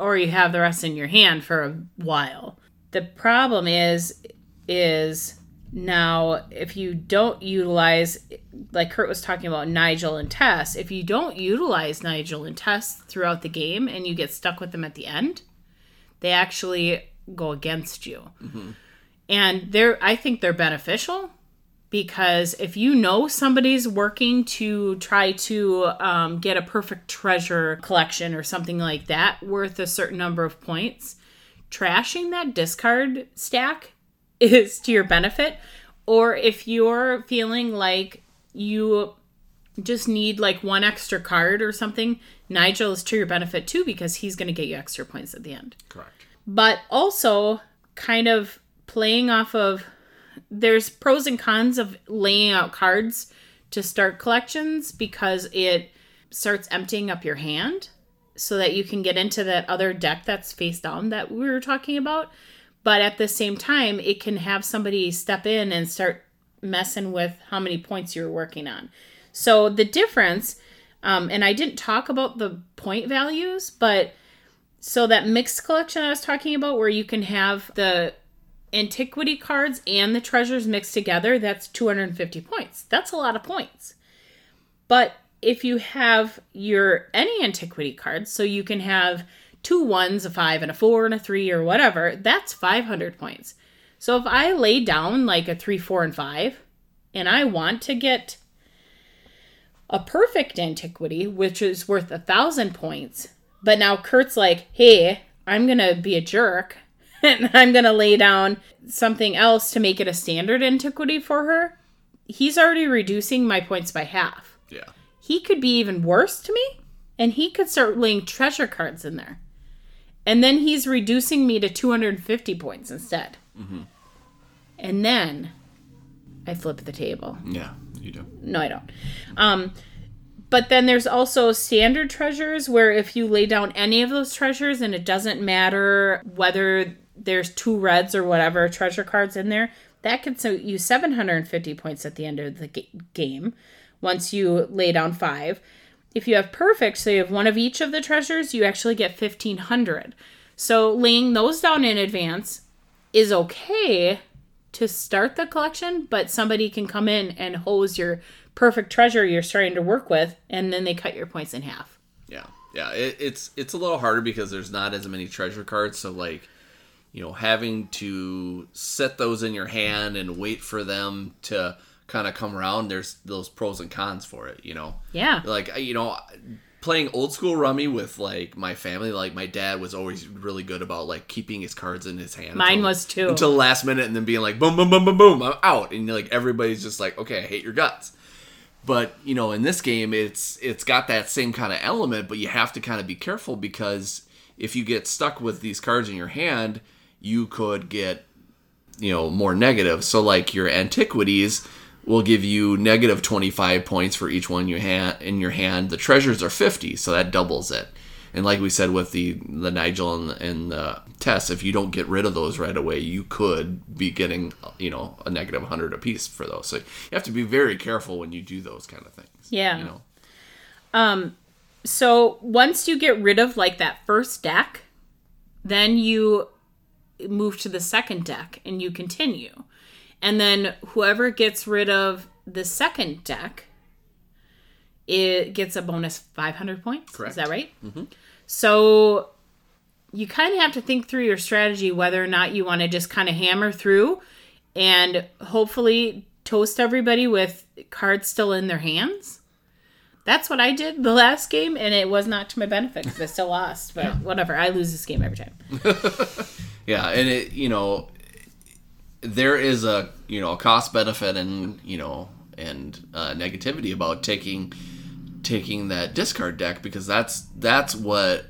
[SPEAKER 2] or you have the rest in your hand for a while. The problem is is Now, if you don't utilize, like Kurt was talking about Nigel and Tess, if you don't utilize Nigel and Tess throughout the game and you get stuck with them at the end, they actually go against you. And they're, I think they're beneficial because if you know somebody's working to try to um, get a perfect treasure collection or something like that worth a certain number of points, trashing that discard stack is to your benefit. Or if you're feeling like you just need like one extra card or something, Nigel is to your benefit too because he's going to get you extra points at the end
[SPEAKER 1] Correct.
[SPEAKER 2] but also kind of playing off of there's pros and cons of laying out cards to start collections because it starts emptying up your hand so that you can get into that other deck that's face down that we were talking about but at the same time it can have somebody step in and start messing with how many points you're working on so the difference um, and i didn't talk about the point values but so that mixed collection I was talking about, where you can have the antiquity cards and the treasures mixed together, that's 250 points. That's a lot of points. But if you have your any antiquity cards, so you can have two ones, a five, and a four, and a three, or whatever, that's 500 points. So if I lay down like a three, four, and five, and I want to get a perfect antiquity, which is worth a thousand points, but now Kurt's like, hey, I'm going to be a jerk *laughs* and I'm going to lay down something else to make it a standard antiquity for her. He's already reducing my points by half.
[SPEAKER 1] Yeah.
[SPEAKER 2] He could be even worse to me and he could start laying treasure cards in there. And then he's reducing me to 250 points instead. And then I flip the table.
[SPEAKER 1] Yeah. You do.
[SPEAKER 2] No, I don't. Um, but then there's also standard treasures where if you lay down any of those treasures and it doesn't matter whether there's two reds or whatever treasure cards in there, that could save you 750 points at the end of the ga- game once you lay down five. If you have perfect, so you have one of each of the treasures, you actually get 1500. So laying those down in advance is okay to start the collection, but somebody can come in and hose your perfect treasure you're starting to work with, and then they cut your points in half.
[SPEAKER 1] Yeah, yeah. It, it's it's a little harder because there's not as many treasure cards. So like, you know, having to set those in your hand and wait for them to kind of come around. There's those pros and cons for it. You know,
[SPEAKER 2] Yeah.
[SPEAKER 1] like you know, playing old school rummy with like my family. Like my dad was always really good about like keeping his cards in his hand.
[SPEAKER 2] Mine
[SPEAKER 1] until-
[SPEAKER 2] was too.
[SPEAKER 1] until the last minute, and then being like, boom, boom, boom, boom, boom, I'm out, and like everybody's just like, okay, I hate your guts. But you know, in this game, it's it's got that same kind of element, but you have to kind of be careful because if you get stuck with these cards in your hand, you could get you know more negative. So like your antiquities will give you negative 25 points for each one you ha- in your hand. The treasures are 50, so that doubles it. And like we said with the the Nigel and, and the Tess, if you don't get rid of those right away, you could be getting you know a negative 100 apiece for those. So you have to be very careful when you do those kind of things.
[SPEAKER 2] Yeah.
[SPEAKER 1] You know.
[SPEAKER 2] Um, so once you get rid of like that first deck, then you move to the second deck and you continue. And then whoever gets rid of the second deck, it gets a bonus 500 points.
[SPEAKER 1] Correct.
[SPEAKER 2] Is that right? Mm-hmm. So you kind of have to think through your strategy whether or not you want to just kind of hammer through and hopefully toast everybody with cards still in their hands. That's what I did the last game, and it was not to my benefit because I still lost. But whatever, I lose this game every time. *laughs*
[SPEAKER 1] Yeah, and it you know there is a you know a cost benefit and you know and uh, negativity about taking taking that discard deck because that's that's what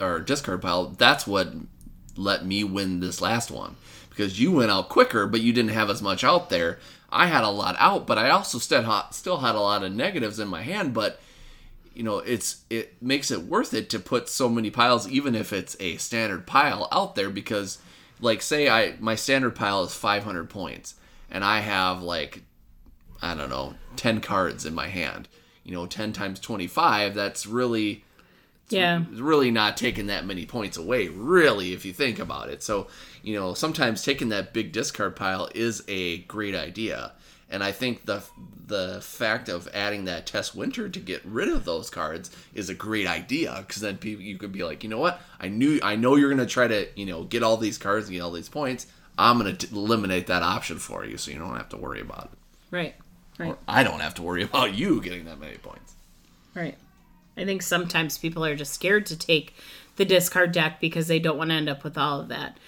[SPEAKER 1] or discard pile that's what let me win this last one because you went out quicker but you didn't have as much out there. I had a lot out, but I also still had, still had a lot of negatives in my hand, but you know it's it makes it worth it to put so many piles even if it's a standard pile out there because like say i my standard pile is 500 points and i have like i don't know 10 cards in my hand you know 10 times 25 that's really
[SPEAKER 2] Yeah.
[SPEAKER 1] It's really not taking that many points away, really, if you think about it. So, you know, sometimes taking that big discard pile is a great idea. And I think the the fact of adding that Tess Winter to get rid of those cards is a great idea because then people you could be like, you know what, I knew I know you're gonna try to you know get all these cards and get all these points. I'm gonna t- eliminate that option for you, so you don't have to worry about it.
[SPEAKER 2] Right. Right.
[SPEAKER 1] Or I don't have to worry about you getting that many points.
[SPEAKER 2] Right. I think sometimes people are just scared to take the discard deck because they don't want to end up with all of that.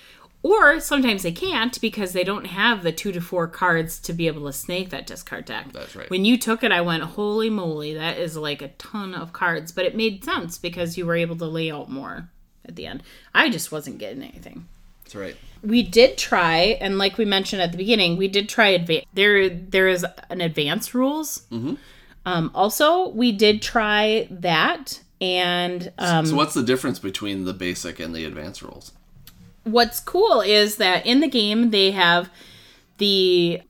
[SPEAKER 2] Or sometimes they can't because they don't have the two to four cards to be able to snake that discard deck.
[SPEAKER 1] That's right.
[SPEAKER 2] When you took it, I went, holy moly, that is like a ton of cards. But it made sense because you were able to lay out more at the end. I just wasn't getting anything.
[SPEAKER 1] That's right.
[SPEAKER 2] We did try, and like we mentioned at the beginning, we did try adva- there. There is an advanced rules. Mm-hmm. Um, also, we did try that, and um,
[SPEAKER 1] So what's the difference between the basic and the advanced rules?
[SPEAKER 2] What's cool is that in the game they have the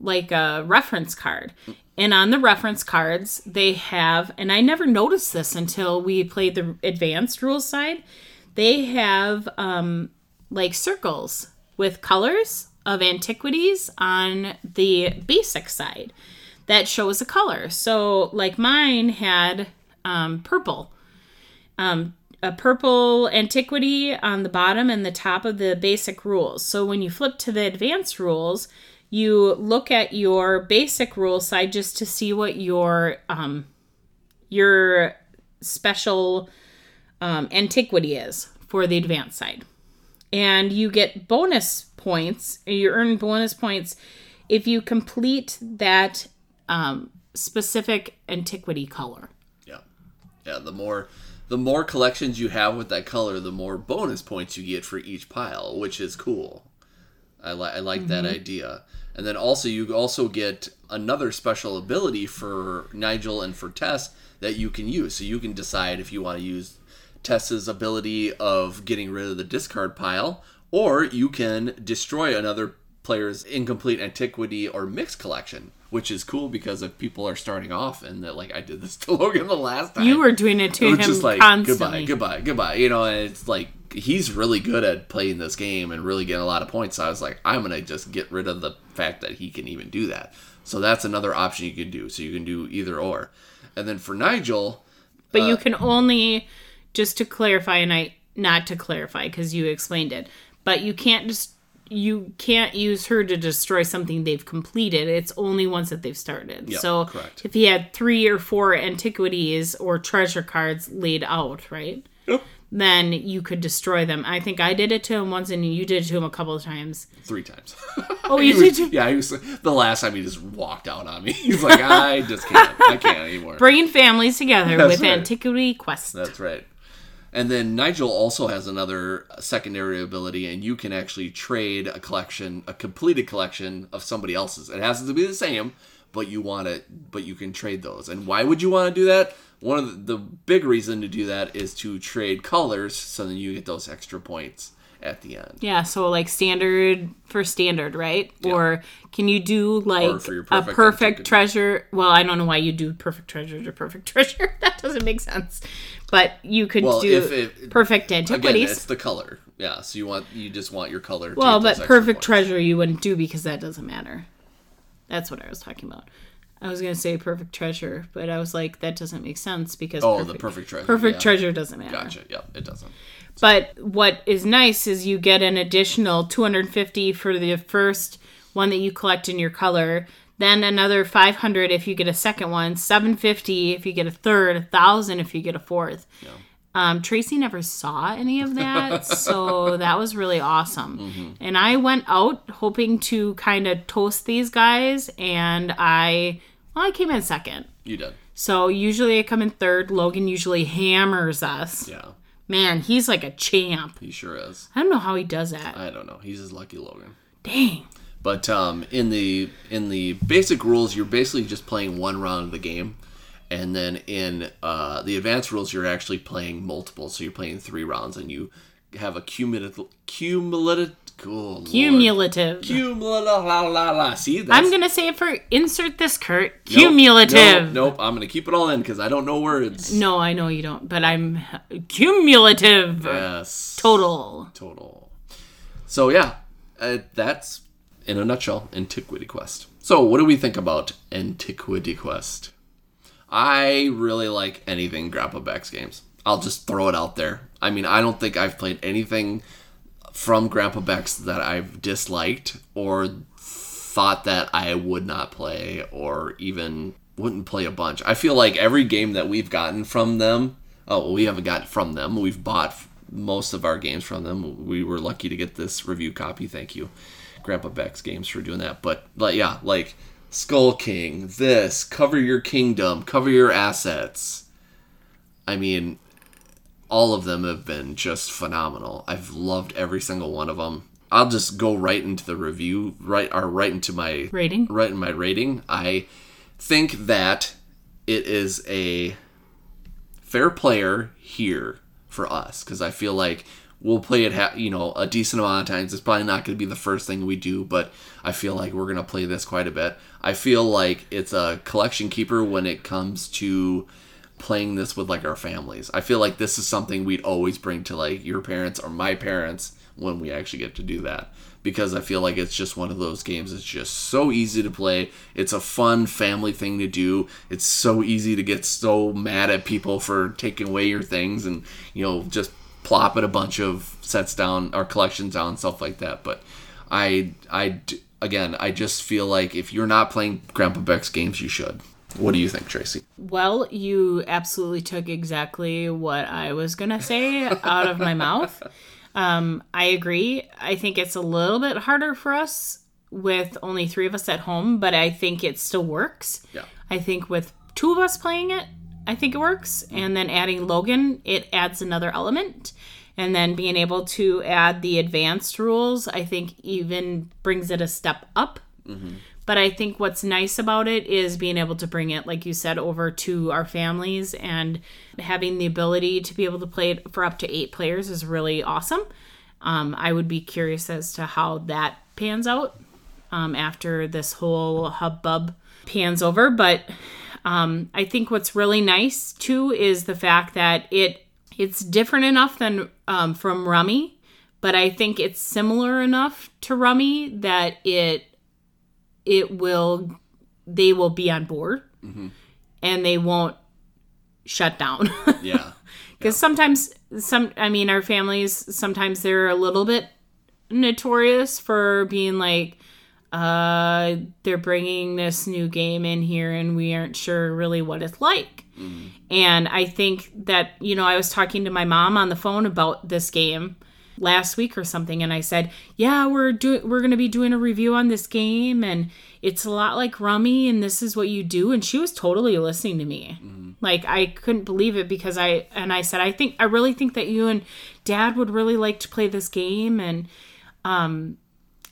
[SPEAKER 2] like a reference card. And on the reference cards they have and i never noticed this until we played the advanced rules side they have um like circles with colors of antiquities on the basic side that shows a color. So like mine had um purple. Um, a purple antiquity on the bottom and the top of the basic rules. So when you flip to the advanced rules, you look at your basic rule side just to see what your um, your special um, antiquity is for the advanced side, and you get bonus points. You earn bonus points if you complete that um, specific antiquity color.
[SPEAKER 1] Yeah, yeah. The more the more collections you have with that color, the more bonus points you get for each pile, which is cool. I, li- I like that mm-hmm. idea. And then also you also get another special ability for Nigel and for Tess that you can use. So you can decide if you want to use Tess's ability of getting rid of the discard pile, or you can destroy another player's incomplete antiquity or mixed collection, which is cool because if people are starting off and that like I did this to *laughs* Logan the last time.
[SPEAKER 2] You were doing it to
[SPEAKER 1] it
[SPEAKER 2] him
[SPEAKER 1] just like
[SPEAKER 2] constantly.
[SPEAKER 1] goodbye, goodbye, goodbye. You know, and it's like he's really good at playing this game and really getting a lot of points. So I was like, I'm gonna just get rid of the fact that he can even do that. So that's another option you can do. So you can do either or. And then for Nigel,
[SPEAKER 2] But
[SPEAKER 1] Uh,
[SPEAKER 2] you can only, just to clarify, and I not to clarify because you explained it, but you can't just you can't use her to destroy something they've completed. It's only once that they've started.
[SPEAKER 1] Yep,
[SPEAKER 2] so
[SPEAKER 1] correct.
[SPEAKER 2] if he had three or four antiquities or treasure cards laid out, right? Yep. Then you could destroy them. I think I did it to him once, and you did it to him a couple of times.
[SPEAKER 1] three times.
[SPEAKER 2] Oh, *laughs* you
[SPEAKER 1] was-
[SPEAKER 2] did too.
[SPEAKER 1] Yeah, he was the last time he just walked out on me. *laughs* He's like, I just can't. I can't anymore.
[SPEAKER 2] Bringing families together
[SPEAKER 1] That's
[SPEAKER 2] with
[SPEAKER 1] right.
[SPEAKER 2] Antiquity Quest.
[SPEAKER 1] That's right. And then Nigel also has another secondary ability, and you can actually trade a collection, a completed collection of somebody else's. It has to be the same, but you want it, but you can trade those. And why would you want to do that? One of the, the big reason to do that is to trade colors, so then you get those extra points at the end.
[SPEAKER 2] Yeah, so like standard for standard, right? Or can you do like
[SPEAKER 1] your
[SPEAKER 2] a
[SPEAKER 1] perfect
[SPEAKER 2] perfect treasure? Well, I don't know why you do perfect treasure to perfect *laughs* treasure. that doesn't make sense. But you could
[SPEAKER 1] Well,
[SPEAKER 2] do
[SPEAKER 1] if it-
[SPEAKER 2] perfect
[SPEAKER 1] Again,
[SPEAKER 2] antiquities.
[SPEAKER 1] it's the color. Yeah, so you want you just want your color. to
[SPEAKER 2] well, but perfect treasure you wouldn't do because that doesn't matter. That's what I was talking about. I was gonna say perfect treasure, but I was like, that doesn't make sense because
[SPEAKER 1] Oh,
[SPEAKER 2] perfect,
[SPEAKER 1] the perfect treasure.
[SPEAKER 2] perfect
[SPEAKER 1] yeah.
[SPEAKER 2] treasure doesn't matter.
[SPEAKER 1] Gotcha. Yep, it doesn't.
[SPEAKER 2] But what is nice is you get an additional 250 for the first one that you collect in your color, then another 500 if you get a second one, 750 if you get a third, 1000 if you get a fourth. Um, Tracy never saw any of that, *laughs* so that was really awesome. And I went out hoping to kind of toast these guys, and I, well, I came in second.
[SPEAKER 1] You did.
[SPEAKER 2] So usually I come in third. Logan usually hammers us.
[SPEAKER 1] Yeah,
[SPEAKER 2] Man, he's like a champ.
[SPEAKER 1] he sure is.
[SPEAKER 2] I don't know how he does that.
[SPEAKER 1] I don't know. He's his lucky Logan.
[SPEAKER 2] Dang.
[SPEAKER 1] But um, in the in the basic rules, you're basically just playing one round of the game, and then in uh, the advanced rules, you're actually playing multiple. So you're playing three rounds, and you have a cumulative cumulative cool
[SPEAKER 2] Cumulative.
[SPEAKER 1] cumulative la la la. See, that's,
[SPEAKER 2] I'm gonna say it for insert this, Kurt. Cumulative.
[SPEAKER 1] Nope, nope, I'm gonna keep it all in because I don't know words.
[SPEAKER 2] No, I know you don't, but I'm cumulative.
[SPEAKER 1] Yes.
[SPEAKER 2] Total.
[SPEAKER 1] Total. So yeah, uh, that's in a nutshell Antiquity Quest. So what do we think about Antiquity Quest? I really like anything Grandpa Beck's games. I'll just throw it out there. I mean, I don't think I've played anything from Grandpa Beck's that I've disliked or thought that I would not play or even wouldn't play a bunch. I feel like every game that we've gotten from them, oh, we haven't gotten from them. We've bought most of our games from them. We were lucky to get this review copy. Thank you, Grandpa Beck's Games, for doing that. But, like, yeah, like Skull King, this, cover your kingdom, cover your assets. I mean, all of them have been just phenomenal. I've loved every single one of them. I'll just go right into the review, right or right into my
[SPEAKER 2] Rating?
[SPEAKER 1] Right in my rating. I think that it is a fair player here for us because I feel like we'll play it, ha- you know, a decent amount of times. It's probably not going to be the first thing we do, but I feel like we're going to play this quite a bit. I feel like it's a collection keeper when it comes to playing this with like our families. I feel like this is something we'd always bring to like your parents or my parents when we actually get to do that because I feel like it's just one of those games it's just so easy to play. It's a fun family thing to do. It's so easy to get so mad at people for taking away your things and you know just plopping a bunch of sets down or collections down and stuff like that. But I, I, again I just feel like if you're not playing Grandpa Beck's games you should. What do you think, Tracy?
[SPEAKER 2] Well, you absolutely took exactly what I was going to say out of my mouth. Um, I agree. I think it's a little bit harder for us with only three of us at home, but I think it still works.
[SPEAKER 1] Yeah.
[SPEAKER 2] I think with two of us playing it, I think it works. And then adding Logan, it adds another element. And then being able to add the advanced rules, I think even brings it a step up. But I think what's nice about it is being able to bring it, like you said, over to our families and having the ability to be able to play it for up to eight players is really awesome. Um, I would be curious as to how that pans out um, after this whole hubbub pans over. But um, I think what's really nice too is the fact that it it's different enough than um, from Rummy, but I think it's similar enough to Rummy that it it will they will be on board and they won't shut down. *laughs*
[SPEAKER 1] Yeah.
[SPEAKER 2] because sometimes some i mean our families sometimes they're a little bit notorious for being like uh they're bringing this new game in here and we aren't sure really what it's like. And i think that you know i was talking to my mom on the phone about this game last week or something and i said yeah we're doing we're going to be doing a review on this game and it's a lot like rummy and this is what you do and she was totally listening to me. Like i couldn't believe it because i and i said i think i really think that you and dad would really like to play this game and um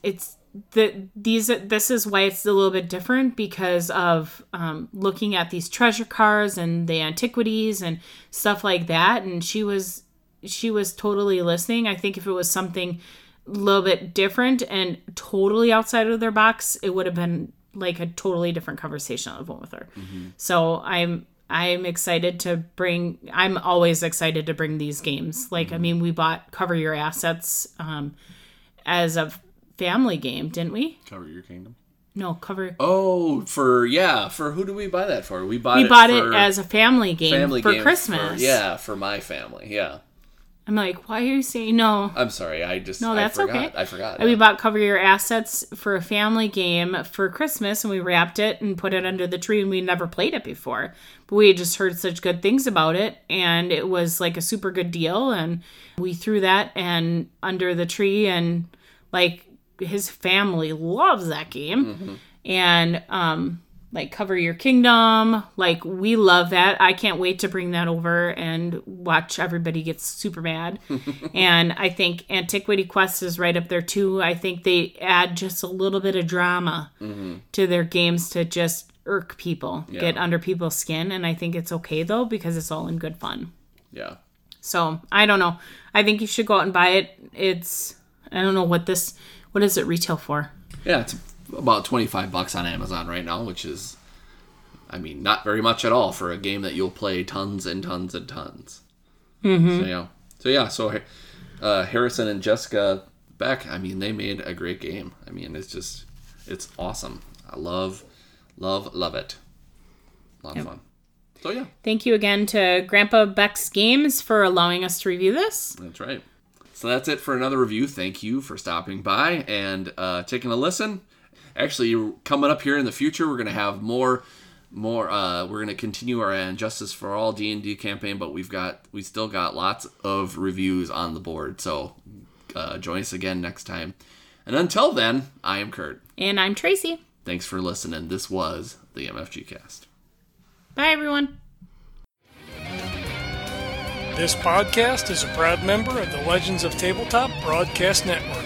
[SPEAKER 2] it's the these this is why it's a little bit different because of um, looking at these treasure cards and the antiquities and stuff like that and she was she was totally listening i think if it was something a little bit different and totally outside of their box it would have been like a totally different conversation on the phone with her so i'm i'm excited to bring i'm always excited to bring these games like i mean we bought cover your assets um as a family game didn't we
[SPEAKER 1] Cover your kingdom.
[SPEAKER 2] no cover
[SPEAKER 1] Oh, for yeah, for who do we buy that for? We bought
[SPEAKER 2] we
[SPEAKER 1] it
[SPEAKER 2] bought
[SPEAKER 1] for
[SPEAKER 2] it as a family game
[SPEAKER 1] family
[SPEAKER 2] for
[SPEAKER 1] game
[SPEAKER 2] christmas
[SPEAKER 1] yeah, for my family. Yeah.
[SPEAKER 2] I'm like why are you saying no
[SPEAKER 1] I'm sorry. I just
[SPEAKER 2] No, that's
[SPEAKER 1] I forgot.
[SPEAKER 2] okay.
[SPEAKER 1] I forgot.
[SPEAKER 2] And we bought Cover Your Assets for a family game for Christmas, and we wrapped it and put it under the tree, and we never played it before. But we had just heard such good things about it, and it was like a super good deal, and we threw that and under the tree, and like his family loves that game, and um. Like cover your kingdom, like we love that. I can't wait to bring that over and watch everybody get super mad *laughs* and I think Antiquity Quest is right up there too. I think they add just a little bit of drama mm-hmm. to their games to just irk people, get under people's skin, and I think it's okay though because it's all in good fun.
[SPEAKER 1] yeah.
[SPEAKER 2] So I don't know. I think you should go out and buy it. It's I don't know what this what is it retail for?
[SPEAKER 1] Yeah, it's about 25 bucks on Amazon right now, which is, I mean, not very much at all for a game that you'll play tons and tons and tons. Mm-hmm. So, yeah. So, yeah, so uh, Harrison and Jessica Beck, I mean, they made a great game. I mean, it's just, it's awesome. I love, love, love it. A lot of fun. So, yeah,
[SPEAKER 2] Thank you again to Grandpa Beck's Games for allowing us to review this.
[SPEAKER 1] that's right. So that's it for another review. Thank you for stopping by and uh, taking a listen. Actually, coming up here in the future, we're gonna have more, more. Uh, we're gonna continue our Injustice for All D and D campaign, but we've got we still got lots of reviews on the board. So uh, join us again next time. And until then, I am Kurt.
[SPEAKER 2] And I'm Tracy.
[SPEAKER 1] Thanks for listening. This was the MFG Cast.
[SPEAKER 2] Bye everyone.
[SPEAKER 3] This podcast is a proud member of the Legends of Tabletop Broadcast Network.